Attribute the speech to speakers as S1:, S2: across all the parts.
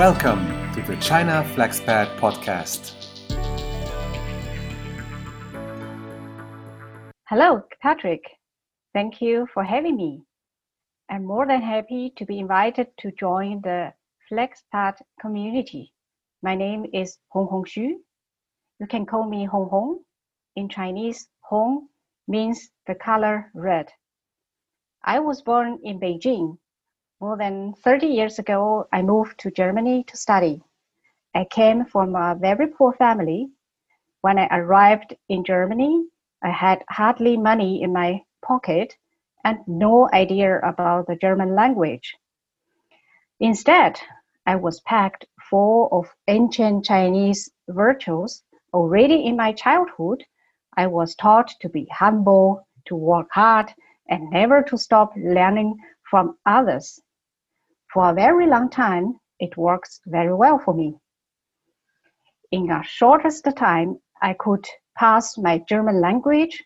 S1: Welcome to the China Flexpat podcast.
S2: Hello, Patrick. Thank you for having me. I'm more than happy to be invited to join the Flexpat community. My name is Hong Hong Xu. You can call me Hong Hong. In Chinese, Hong means the color red. I was born in Beijing. More than 30 years ago, I moved to Germany to study. I came from a very poor family. When I arrived in Germany, I had hardly money in my pocket and no idea about the German language. Instead, I was packed full of ancient Chinese virtues. Already in my childhood, I was taught to be humble, to work hard, and never to stop learning from others. For a very long time, it works very well for me. In the shortest time, I could pass my German language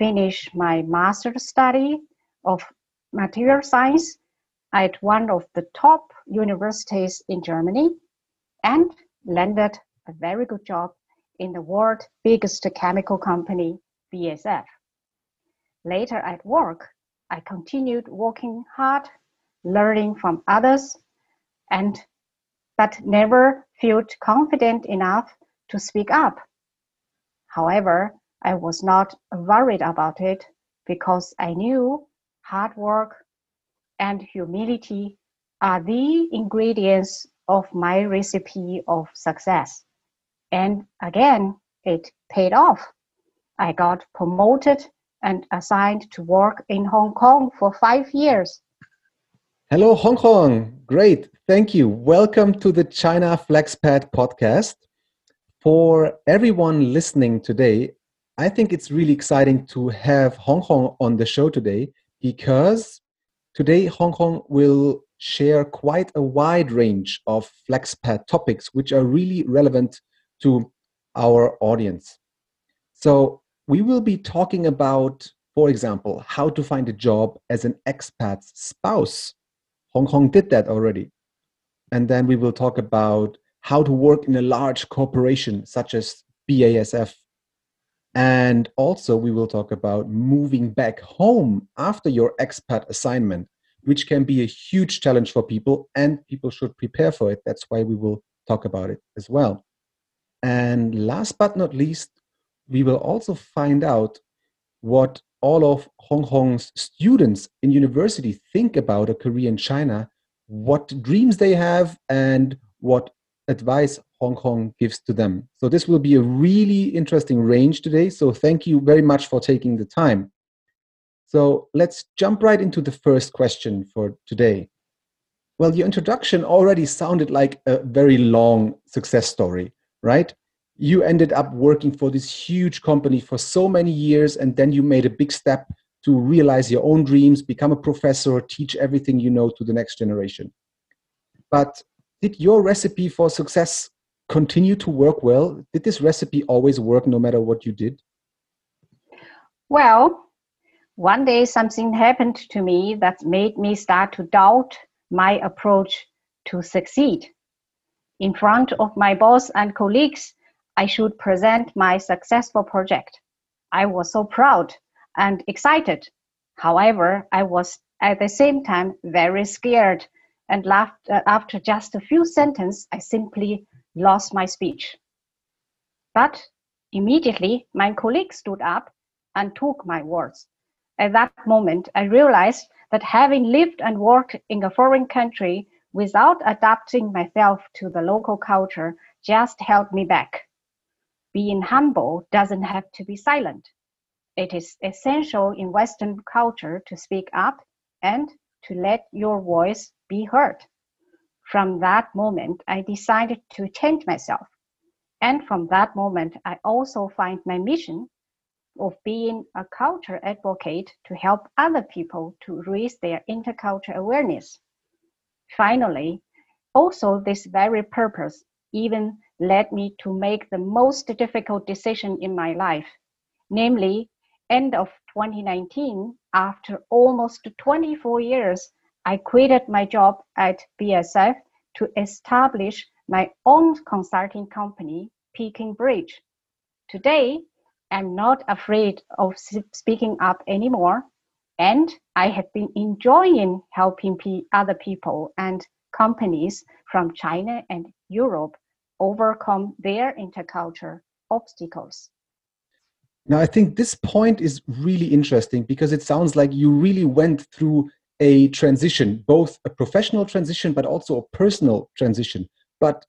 S2: finish my master's study of material science at one of the top universities in Germany and landed a very good job in the world's biggest chemical company, BASF. Later at work, I continued working hard, learning from others, and but never felt confident enough to speak up. However, I was not worried about it because I knew hard work and humility are the ingredients of my recipe of success. And again, it paid off. I got promoted and assigned to work in Hong Kong for five years.
S1: Hello, Hong Kong. Great. Thank you. Welcome to the China Flexpat podcast. For everyone listening today, I think it's really exciting to have Hong Kong on the show today because today Hong Kong will share quite a wide range of Flexpat topics which are really relevant to our audience. So, we will be talking about, for example, how to find a job as an expat's spouse. Hong Kong did that already. And then we will talk about how to work in a large corporation such as BASF and also, we will talk about moving back home after your expat assignment, which can be a huge challenge for people, and people should prepare for it. That's why we will talk about it as well. And last but not least, we will also find out what all of Hong Hong's students in university think about a career in China, what dreams they have, and what advice Hong Kong gives to them. So this will be a really interesting range today. So thank you very much for taking the time. So let's jump right into the first question for today. Well, your introduction already sounded like a very long success story, right? You ended up working for this huge company for so many years, and then you made a big step to realize your own dreams, become a professor, teach everything you know to the next generation. But did your recipe for success continue to work well? Did this recipe always work no matter what you did?
S2: Well, one day something happened to me that made me start to doubt my approach to succeed. In front of my boss and colleagues, I should present my successful project. I was so proud and excited. However, I was at the same time very scared and laughed, uh, after just a few sentences, I simply lost my speech. But immediately my colleague stood up and took my words. At that moment, I realized that having lived and worked in a foreign country without adapting myself to the local culture just held me back. Being humble doesn't have to be silent. It is essential in Western culture to speak up and to let your voice be heard. From that moment, I decided to change myself. And from that moment, I also find my mission of being a culture advocate to help other people to raise their intercultural awareness. Finally, also this very purpose even led me to make the most difficult decision in my life, namely end of 2019, after almost 24 years, I quitted my job at BASF to establish my own consulting company, Peking Bridge. Today, I'm not afraid of speaking up anymore, and I have been enjoying helping other people and companies from China and Europe overcome their intercultural obstacles.
S1: Now, I think this point is really interesting because it sounds like you really went through a transition, both a professional transition, but also a personal transition. But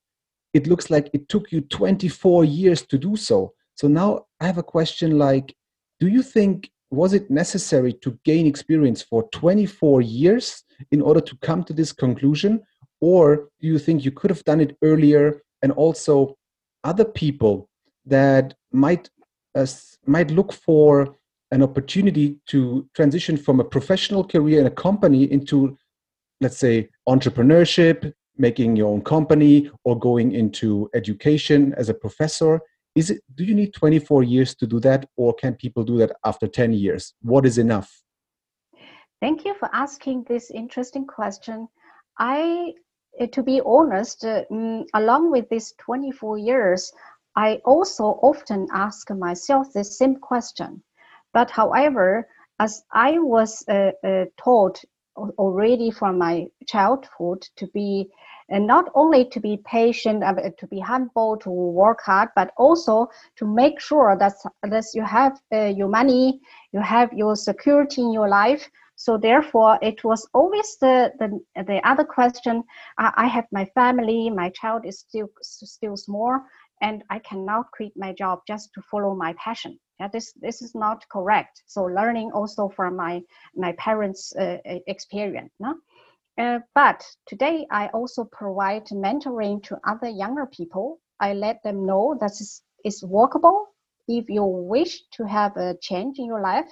S1: it looks like it took you 24 years to do so. So now I have a question like, do you think was it necessary to gain experience for 24 years in order to come to this conclusion? Or do you think you could have done it earlier and also other people that might uh, might look for an opportunity to transition from a professional career in a company into let's say entrepreneurship making your own company or going into education as a professor. Is it do you need 24 years to do that or can people do that after 10 years? What is enough?
S2: Thank you for asking this interesting question. I to be honest uh, mm, along with these 24 years i also often ask myself the same question. But however as i was uh, uh, taught already from my childhood to be and not only to be patient uh, to be humble to work hard but also to make sure that that you have uh, your money you have your security in your life so therefore it was always the the, the other question I, have my family my child is still still small and i cannot quit my job just to follow my passion yeah, this this is not correct so learning also from my my parents uh, experience no? Uh, but today I also provide mentoring to other younger people. I let them know that it's workable. If you wish to have a change in your life,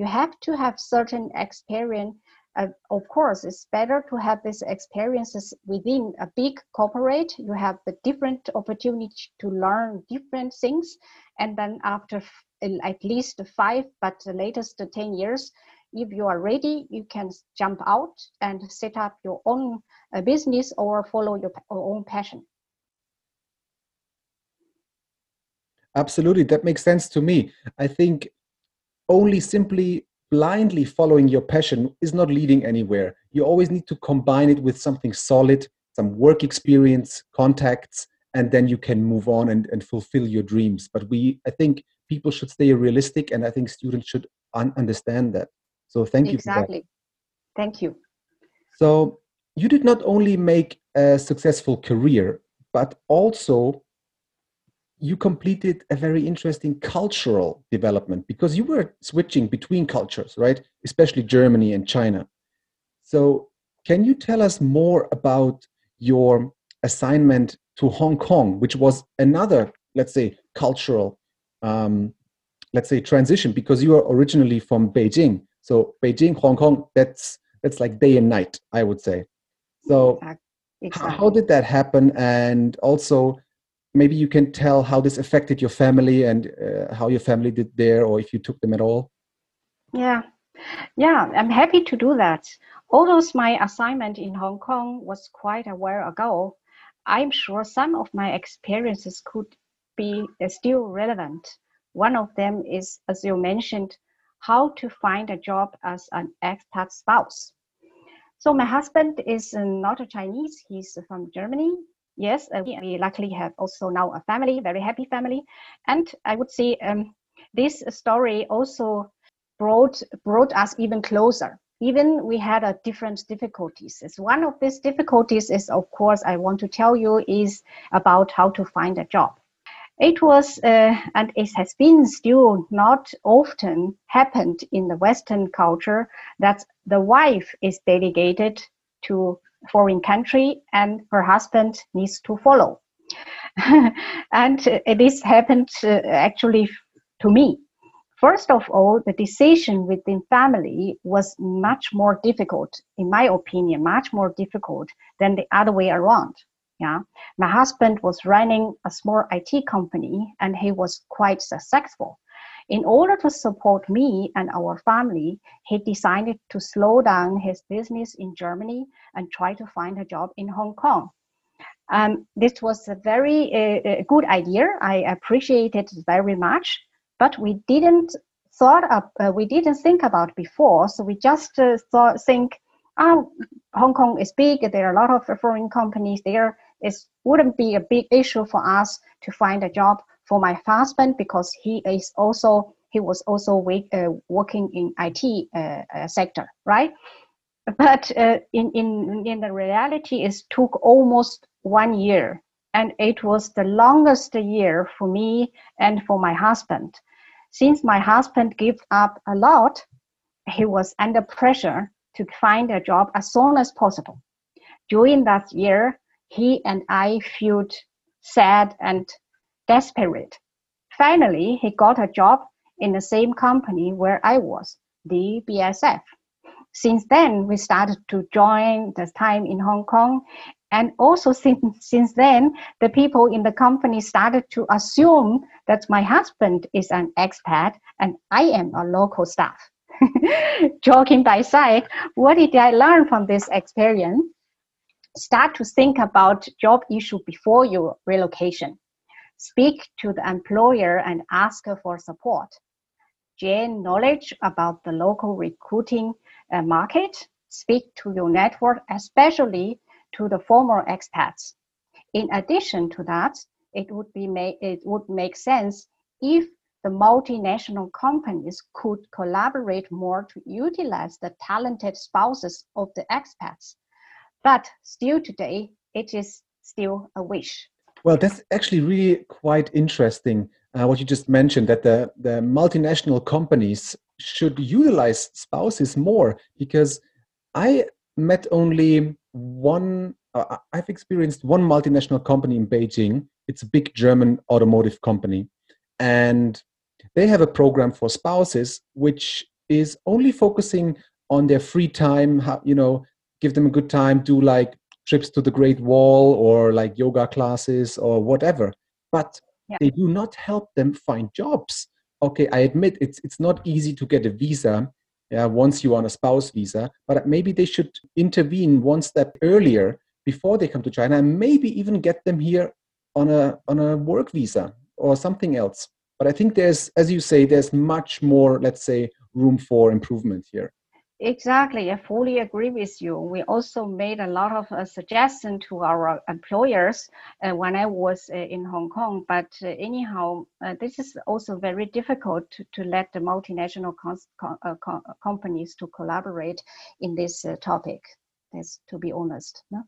S2: you have to have certain experience. Uh, of course, it's better to have these experiences within a big corporate. You have the different opportunity to learn different things, and then after at least five, but the latest ten years, if you are ready, you can jump out and set up your own uh, business or follow your own passion.
S1: Absolutely, that makes sense to me. I think only simply blindly following your passion is not leading anywhere. You always need to combine it with something solid, some work experience, contacts, and then you can move on and, and fulfill your dreams. But we, I think people should stay realistic, and I think students should un- understand that. So thank you.
S2: Exactly. Thank you.
S1: So you did not only make a successful career, but also you completed a very interesting cultural development because you were switching between cultures, right? Especially Germany and China. So can you tell us more about your assignment to Hong Kong, which was another, let's say, cultural, um, let's say, transition because you are originally from Beijing. So Beijing, Hong Kong, that's that's like day and night, I would say. So exactly. how did that happen? And also, maybe you can tell how this affected your family and uh, how your family did there, or if you took them at all.
S2: Yeah, yeah, I'm happy to do that. Although my assignment in Hong Kong was quite a while ago, I'm sure some of my experiences could be uh, still relevant. One of them is, as you mentioned, how to find a job as an expat spouse. So my husband is not a Chinese, he's from Germany. Yes, uh, we luckily have also now a family, very happy family. And I would say um, this story also brought, brought us even closer. Even we had a different difficulties. One of these difficulties is, of course, I want to tell you is about how to find a job. It was, uh, and it has been still not often happened in the Western culture that the wife is delegated to foreign country and her husband needs to follow. and uh, this happened uh, actually to me. First of all, the decision within family was much more difficult, in my opinion, much more difficult than the other way around. Yeah, my husband was running a small IT company and he was quite successful. In order to support me and our family, he decided to slow down his business in Germany and try to find a job in Hong Kong. Um, this was a very uh, good idea. I appreciate it very much, but we didn't thought of, uh, we didn't think about before. So we just uh, thought, think, oh, Hong Kong is big. There are a lot of foreign companies there. It wouldn't be a big issue for us to find a job for my husband because he is also he was also uh, working in IT uh, uh, sector, right? But uh, in, in, in the reality, it took almost one year. And it was the longest year for me and for my husband. Since my husband gave up a lot, he was under pressure to find a job as soon as possible. During that year, he and I felt sad and desperate. Finally, he got a job in the same company where I was, the BASF. Since then, we started to join the time in Hong Kong. And also since, since then, the people in the company started to assume that my husband is an expat and I am a local staff. Joking by side, what did I learn from this experience? Start to think about job issue before your relocation. Speak to the employer and ask for support gain knowledge about the local recruiting uh, market, speak to your network, especially to the former expats. In addition to that, it would be ma- it would make sense if the multinational companies could collaborate more to utilize the talented spouses of the expats. But still today, it is still a wish.
S1: Well, that's actually really quite interesting uh, what you just mentioned that the, the multinational companies should utilize spouses more because I met only one, uh, I've experienced one multinational company in Beijing. It's a big German automotive company. And they have a program for spouses which is only focusing on their free time, how, you know, give them a good time, do like trips to the Great Wall or like yoga classes or whatever. But yeah. they do not help them find jobs okay i admit it's it's not easy to get a visa yeah, once you're on a spouse visa but maybe they should intervene one step earlier before they come to china and maybe even get them here on a on a work visa or something else but i think there's as you say there's much more let's say room for improvement here
S2: Exactly, I fully agree with you. We also made a lot of uh, suggestions to our employers uh, when I was uh, in Hong Kong. But uh, anyhow, uh, this is also very difficult to, to let the multinational uh, companies to collaborate in this topic. That's to be honest. No?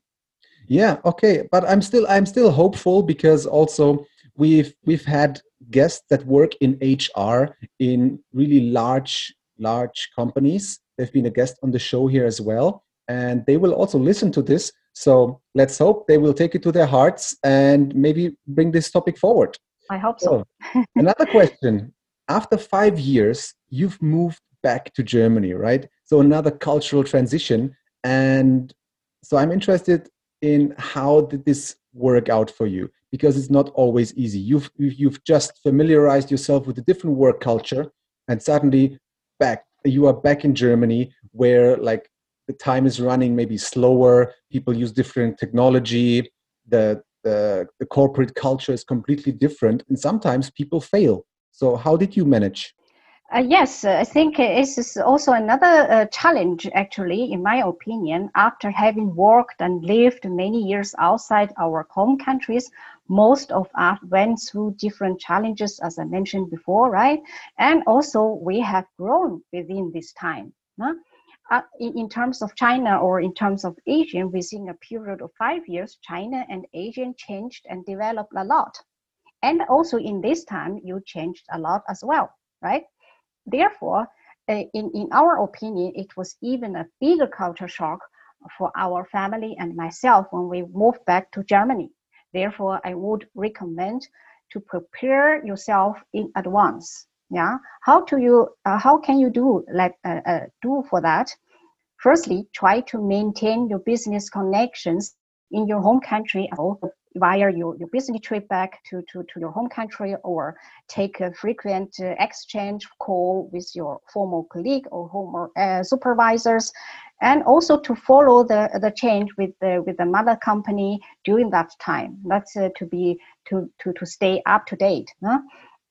S1: Yeah. Okay. But I'm still I'm still hopeful because also we've we've had guests that work in HR in really large large companies They've been a guest on the show here as well, and they will also listen to this. So let's hope they will take it to their hearts and maybe bring this topic forward.
S2: I hope so.
S1: so another question. After five years, you've moved back to Germany, right? So another cultural transition. And so I'm interested in how did this work out for you? Because it's not always easy. You've you've just familiarized yourself with a different work culture, and suddenly back you are back in Germany where like the time is running maybe slower, people use different technology, the the, the corporate culture is completely different, and sometimes people fail. So how did you manage?
S2: Uh, yes, uh, I think it is also another uh, challenge, actually, in my opinion. After having worked and lived many years outside our home countries, most of us went through different challenges, as I mentioned before, right? And also, we have grown within this time. Uh, in, in, terms of China or in terms of Asian, within a period of five years, China and Asian changed and developed a lot. And also in this time, you changed a lot as well, right? Therefore, uh, in, in our opinion, it was even a bigger culture shock for our family and myself when we moved back to Germany. Therefore, I would recommend to prepare yourself in advance. Yeah, how do you? Uh, how can you do like uh, uh, do for that? Firstly, try to maintain your business connections in your home country via your, your business trip back to, to, to your home country or take a frequent uh, exchange call with your former colleague or former uh, supervisors and also to follow the, the change with the with the mother company during that time. That's uh, to be to, to to stay up to date. Huh?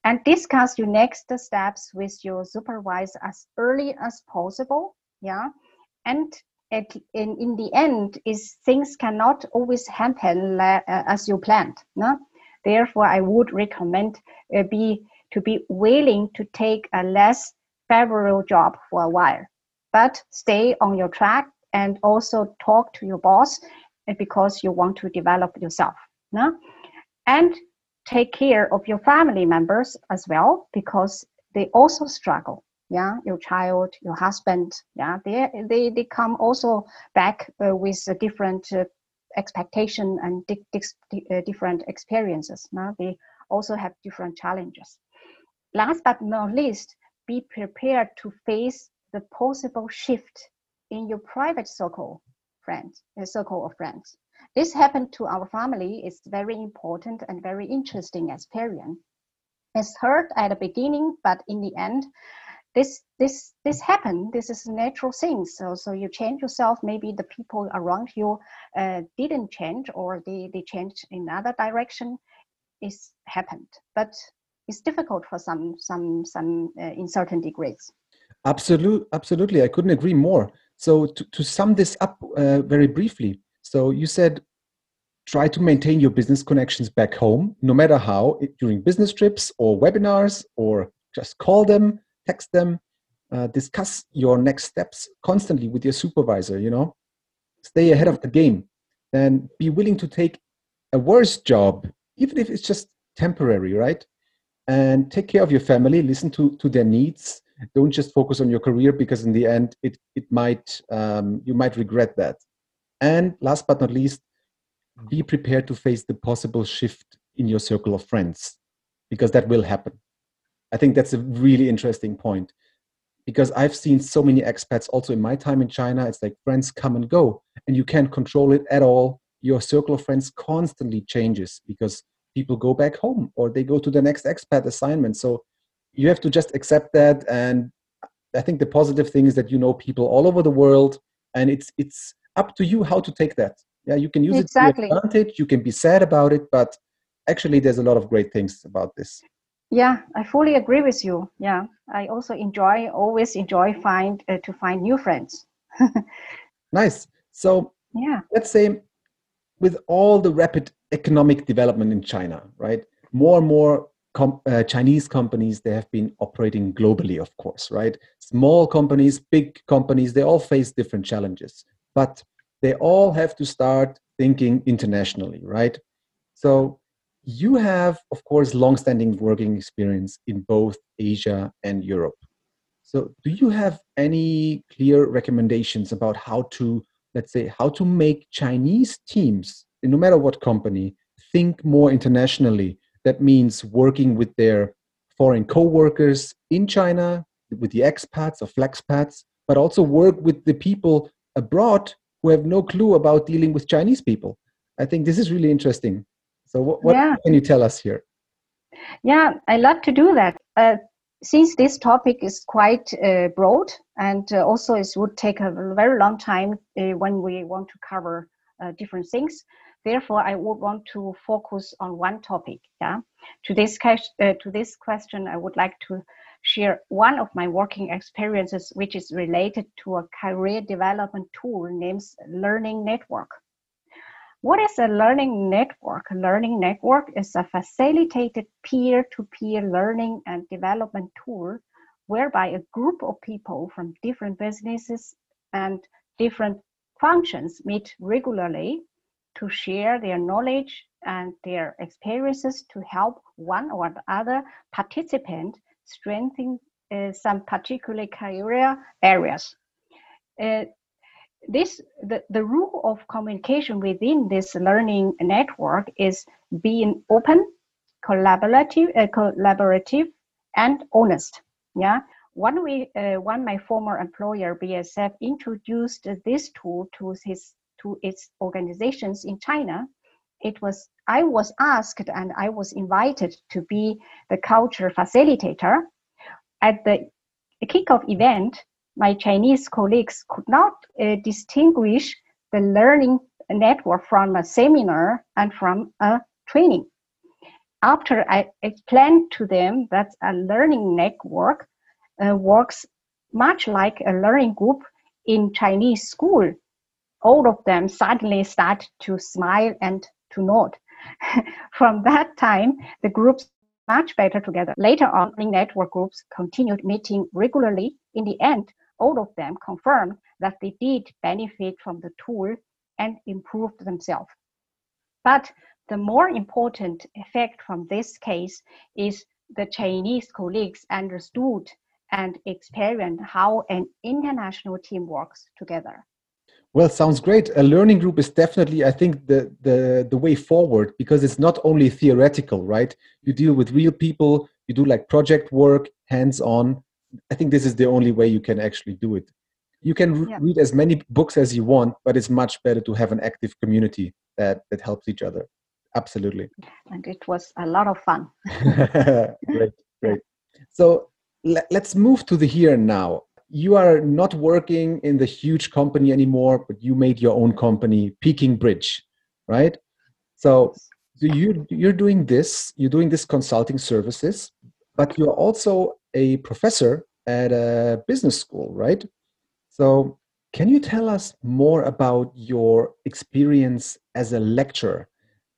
S2: And discuss your next steps with your supervisor as early as possible. Yeah, and at, in in the end, is things cannot always happen uh, as you planned. No? Therefore, I would recommend uh, be to be willing to take a less favorable job for a while but stay on your track and also talk to your boss because you want to develop yourself. No? And take care of your family members as well because they also struggle. Yeah, your child, your husband. Yeah, they they, they come also back uh, with a different uh, expectation and di- di- uh, different experiences. No? They also have different challenges. Last but not least, be prepared to face the possible shift in your private circle friends uh, circle of friends. This happened to our family. It's very important and very interesting experience it's hurt at the beginning but in the end this this this happened this is a natural thing. So so you change yourself. Maybe the people around you uh, didn't change or they they changed in another direction. It's happened but it's difficult for some some some uh, in certain degrees
S1: Absolutely, absolutely. I couldn't agree more. So to, to sum this up uh, very briefly, so you said try to maintain your business connections back home, no matter how, during business trips or webinars, or just call them, text them, uh, discuss your next steps constantly with your supervisor. You know, stay ahead of the game, and be willing to take a worse job, even if it's just temporary, right? And take care of your family, listen to to their needs don't just focus on your career because in the end it it might um, you might regret that. And last but not least be prepared to face the possible shift in your circle of friends because that will happen. I think that's a really interesting point because i've seen so many expats also in my time in china. It's like friends come and go and you can't control it at all. Your circle of friends constantly changes because people go back home or they go to the next expat assignment. So you have to just accept that. And i think the positive thing is that you know people all over the world and it's it's up to you how to take that. Yeah you can use exactly. it to advantage. You can be sad about it but actually there's a lot of great things about this.
S2: Yeah i fully agree with you. Yeah i also enjoy always enjoy find uh, to find new friends.
S1: Nice. So
S2: yeah.
S1: let's say with all the rapid economic development in china right more and more com- uh, Chinese companies, they have been operating globally, of course, right? Small companies, big companies, they all face different challenges, but they all have to start thinking internationally, right? So you have, of course, long-standing working experience in both Asia and Europe. So do you have any clear recommendations about how to, let's say, how to make Chinese teams, no matter what company, think more internationally that means working with their foreign co-workers in China, with the expats or flexpats, but also work with the people abroad who have no clue about dealing with Chinese people. I think this is really interesting. So, what, what yeah. can you tell us here?
S2: Yeah, I love to do that. Uh, since this topic is quite uh, broad and uh, also it would take a very long time uh, when we want to cover uh, different things, Therefore, I would want to focus on one topic. Yeah. To this uh, to this question, I would like to share one of my working experiences, which is related to a career development tool named Learning Network. What is a learning network? A learning network is a facilitated peer to peer learning and development tool whereby a group of people from different businesses and different functions meet regularly to share their knowledge and their experiences to help one or the other participant strengthen uh, some particular career areas. Uh, this the, the rule of communication within this learning network is being open, collaborative, uh, collaborative, and honest. Yeah, when we uh, when my former employer BASF introduced this tool to his to its organizations in China, it was I was asked and I was invited to be the culture facilitator. At the kickoff event, my Chinese colleagues could not uh, distinguish the learning network from a seminar and from a training. After I explained to them that a learning network uh, works much like a learning group in Chinese school, all of them suddenly start to smile and to nod. From that time, the groups much better together. Later on, the network groups continued meeting regularly. In the end, all of them confirmed that they did benefit from the tool and improved themselves. But the more important effect from this case is the Chinese colleagues understood and experienced how an international team works together.
S1: Well, sounds great. A learning group is definitely, I think, the, the, the way forward because it's not only theoretical, right? You deal with real people, you do like project work, hands on. I think this is the only way you can actually do it. You can yeah. read as many books as you want, but it's much better to have an active community that, that helps each other. Absolutely.
S2: And it was a lot of fun.
S1: great, great. So let, us move to the here and now you are not working in the huge company anymore, but you made your own company, Peking Bridge, right? So, so you you're doing this, you're doing this consulting services, but you're also a professor at a business school, right? So, can you tell us more about your experience as a lecturer?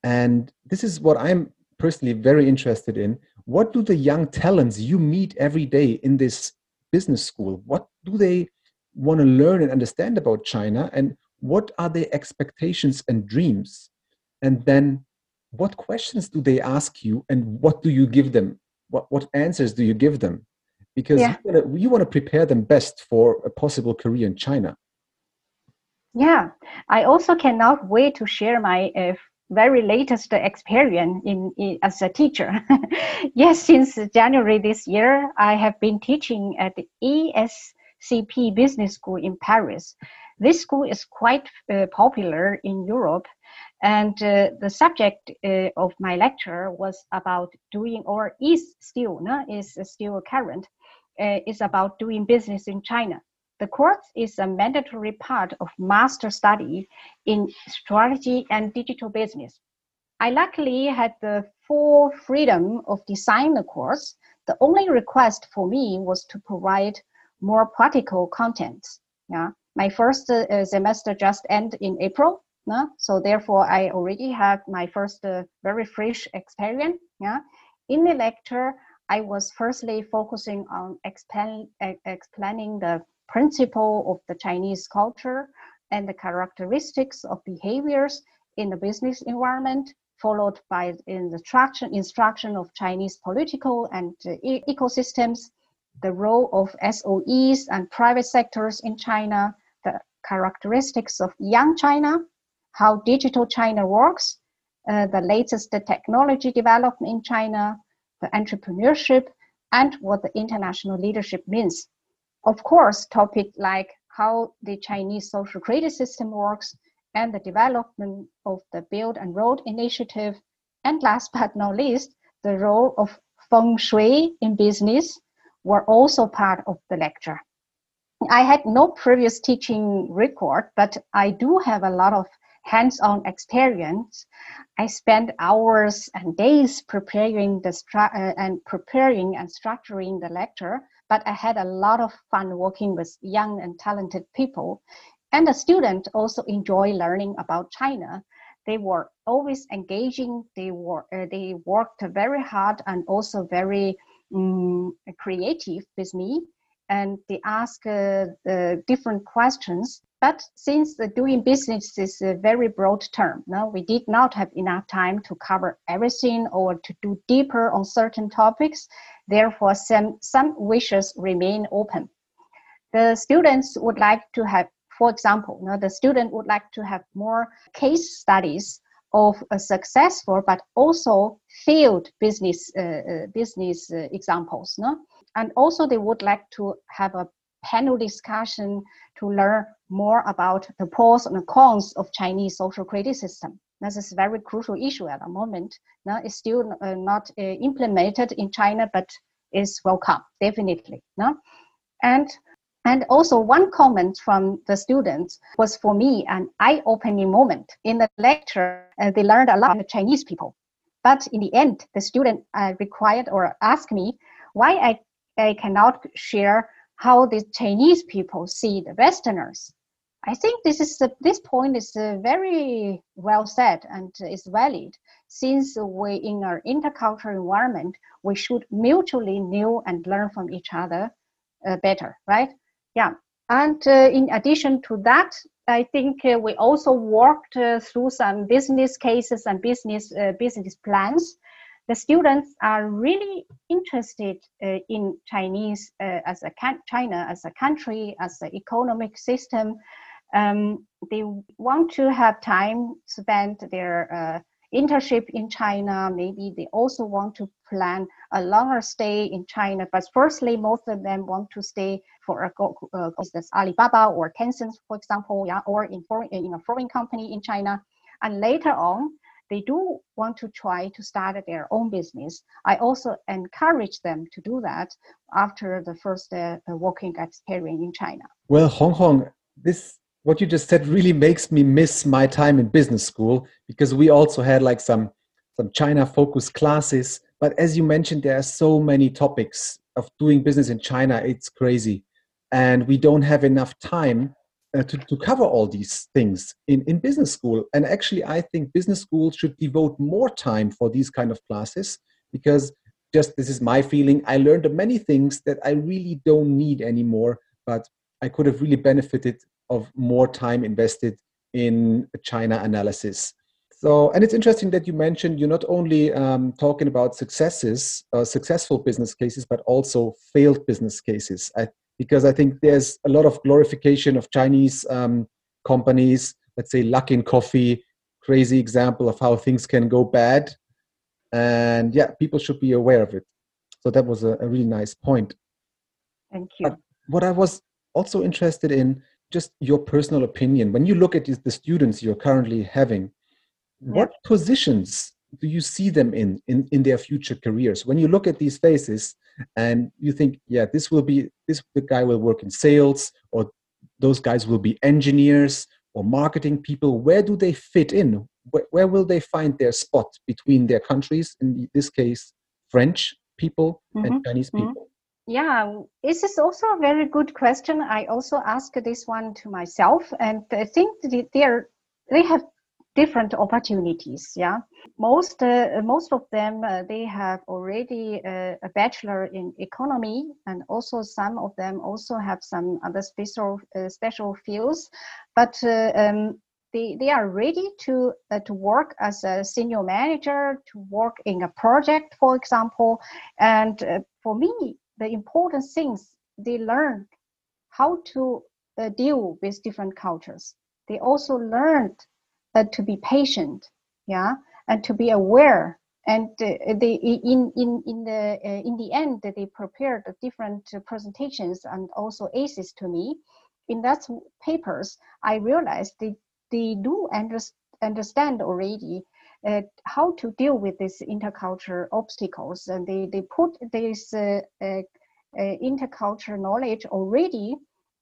S1: And this is what I'm personally very interested in. What do the young talents you meet every day in this business school? What do they want to learn and understand about china? And what are their expectations and dreams? And then what questions do they ask you? And what do you give them? What, what answers do you give them? Because yeah. you, want to, you want to prepare them best for a possible career in china.
S2: Yeah. I also cannot wait to share my uh, very latest experience in, in as a teacher. yes, since January this year, I have been teaching at the ESCP Business School in Paris. This school is quite uh, popular in Europe, and uh, the subject uh, of my lecture was about doing, or is still, no, is still current, uh, is about doing business in China. The course is a mandatory part of master study in strategy and digital business. I luckily had the full freedom of design the course. The only request for me was to provide more practical content. Yeah, my first uh, semester just ended in April. Yeah? So therefore, I already have my first uh, very fresh experience. Yeah, in the lecture, I was firstly focusing on explain, uh, explaining the principle of the Chinese culture and the characteristics of behaviors in the business environment, followed by in the instruction, instruction of Chinese political and uh, e ecosystems, the role of SOEs and private sectors in China, the characteristics of young China, how digital China works, uh, the latest technology development in China, the entrepreneurship, and what the international leadership means of course, topics like how the Chinese social credit system works and the development of the Belt and Road Initiative, and last but not least, the role of feng shui in business were also part of the lecture. I had no previous teaching record, but I do have a lot of hands-on experience. I spent hours and days preparing the stru- uh, and preparing and structuring the lecture but I had a lot of fun working with young and talented people. And the students also enjoy learning about China. They were always engaging. They were uh, they worked very hard and also very um, creative with me. And they ask uh, different questions but since the doing business is a very broad term, no, we did not have enough time to cover everything or to do deeper on certain topics. Therefore, some, some wishes remain open. The students would like to have, for example, you the student would like to have more case studies of a successful but also failed business uh, uh, business uh, examples no? and also they would like to have a panel discussion to learn more about the pros and cons of Chinese social credit system. This is a very crucial issue at the moment. Now, it's still uh, not uh, implemented in China, but is welcome, definitely. No? And And also, one comment from the students was for me an eye opening moment. In the lecture, uh, they learned a lot the Chinese people. But in the end, the student uh, required or asked me why I, I cannot share how the Chinese people see the Westerners. I think this is this point is uh, very well said and is valid. Since we in our intercultural environment, we should mutually know and learn from each other uh, better, right? Yeah. And uh, in addition to that, I think uh, we also worked uh, through some business cases and business uh, business plans. The students are really interested uh, in Chinese uh, as a China as a country, as an economic system. Um, they want to have time spend their internship in China. Maybe they also want to plan a longer stay in China. But firstly, most of them want to stay for a uh, business, Alibaba or Tencent, for example, yeah, or in foreign in a foreign company in China. And later on, they do want to try to start their own business. I also encourage them to do that after the first uh, working experience in China.
S1: Well, Hong Hong, this what you just said really makes me miss my time in business school because we also had like some some China focused classes. But as you mentioned, there are so many topics of doing business in China. It's crazy, and we don't have enough time uh, to, to cover all these things in, in business school. And actually, I think business schools should devote more time for these kind of classes because just this is my feeling. I learned many things that I really don't need anymore, but I could have really benefited of more time invested in China analysis. So, and it's interesting that you mentioned you're not only um, talking about successes, uh, successful business cases, but also failed business cases. I, because I think there's a lot of glorification of Chinese um, companies. Let's say Luckin Coffee, crazy example of how things can go bad, and yeah, people should be aware of it. So that was a, a really nice point.
S2: Thank you. But
S1: what I was also interested in just your personal opinion when you look at the students you're currently having what positions do you see them in, in in their future careers when you look at these faces and you think yeah this will be this the guy will work in sales or those guys will be engineers or marketing people where do they fit in where, where will they find their spot between their countries in this case french people mm-hmm. and chinese mm-hmm. people
S2: yeah, this is also a very good question. I also asked this one to myself, and I think they are they have different opportunities. Yeah, most uh, most of them uh, they have already uh, a bachelor in economy, and also some of them also have some other special uh, special fields, but. Uh, um, they, they are ready to uh, to work as a senior manager to work in a project for example and for me the important things they learned how to deal with different cultures. They also learned to be patient, yeah, and to be aware. And uh, they in in in the uh, in the end they prepared different presentations and also ACEs to me. In that papers, I realized they they do under, understand already uh, how to deal with these intercultural obstacles. And they, they put this uh, uh, uh intercultural knowledge already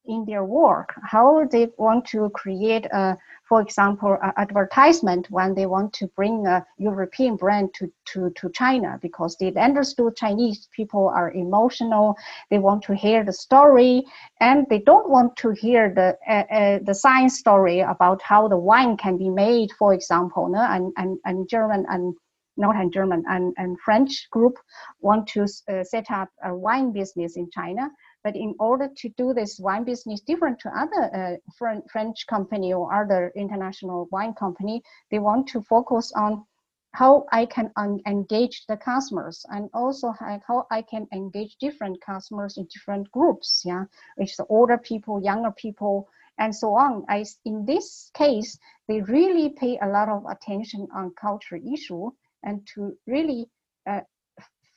S2: in their work, how they want to create a for example, advertisement when they want to bring a European brand to, to, to China because they understood Chinese people are emotional. They want to hear the story and they don't want to hear the, uh, uh, the science story about how the wine can be made, for example, no? and, and, and German and not and German and, and French group want to uh, set up a wine business in China but in order to do this wine business different to other uh, French company or other international wine company, they want to focus on how I can engage the customers and also how I can engage different customers in different groups, yeah, which the older people, younger people, and so on. I, in this case, they really pay a lot of attention on culture issue and to really uh,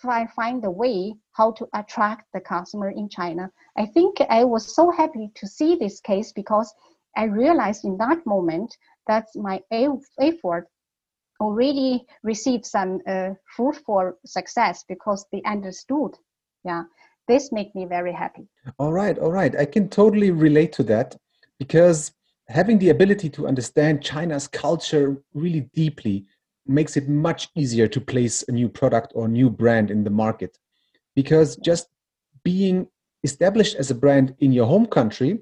S2: try find a way how to attract the customer in China. I think I was so happy to see this case because I realized in that moment that my effort already received some uh, fruitful success because they understood, yeah, this makes me very happy.
S1: All right, all right. I can totally relate to that because having the ability to understand China's culture really deeply makes it much easier to place a new product or new brand in the market. Because just being established as a brand in your home country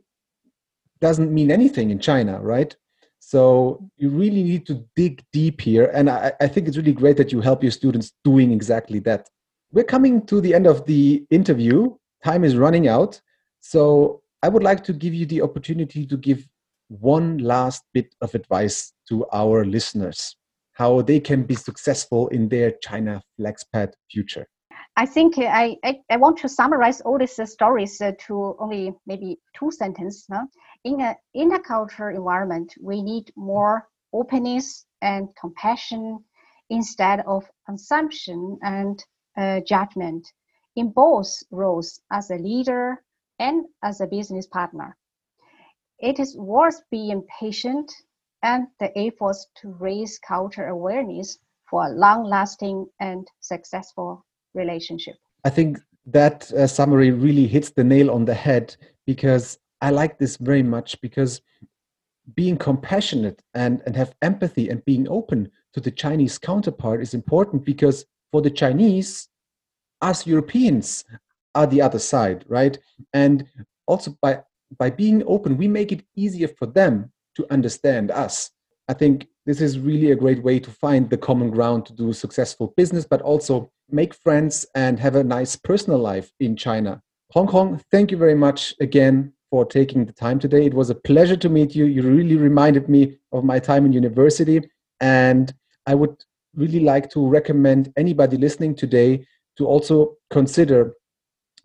S1: doesn't mean anything in China, right? So you really need to dig deep here. And I, I, think it's really great that you help your students doing exactly that. We're coming to the end of the interview. Time is running out. So I would like to give you the opportunity to give one last bit of advice to our listeners how they can be successful in their China Flexpat future.
S2: I think I, I, I, want to summarize all these stories uh, to only maybe two sentences. Huh? In a intercultural environment, we need more openness and compassion instead of assumption and uh, judgment in both roles as a leader and as a business partner. It is worth being patient and the efforts to raise culture awareness for a long lasting and successful relationship.
S1: I think that uh, summary really hits the nail on the head because I like this very much because being compassionate and, and have empathy and being open to the Chinese counterpart is important because for the Chinese, us Europeans are the other side, right? And also by by being open, we make it easier for them to understand us. I think this is really a great way to find the common ground to do successful business, but also make friends and have a nice personal life in China. Hong Kong, thank you very much again for taking the time today. It was a pleasure to meet you. You really reminded me of my time in university. And I would really like to recommend anybody listening today to also consider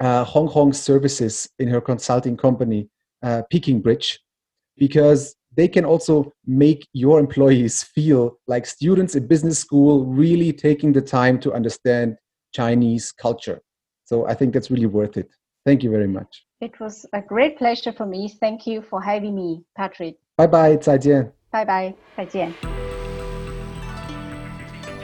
S1: uh, Hong Hong's services in her consulting company, uh, Peking Bridge, because they can also make your employees feel like students at business school really taking the time to understand Chinese culture. So I think that's really worth it. Thank you very much.
S2: It was a great pleasure for me. Thank you for having me, Patrick.
S1: Bye bye, 再见.
S2: Bye bye, 再见.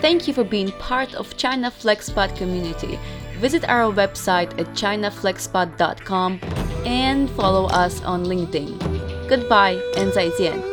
S3: Thank you for being part of China Flexpat community. Visit our website at chinaflexpat.com and follow us on LinkedIn. Goodbye and 再见。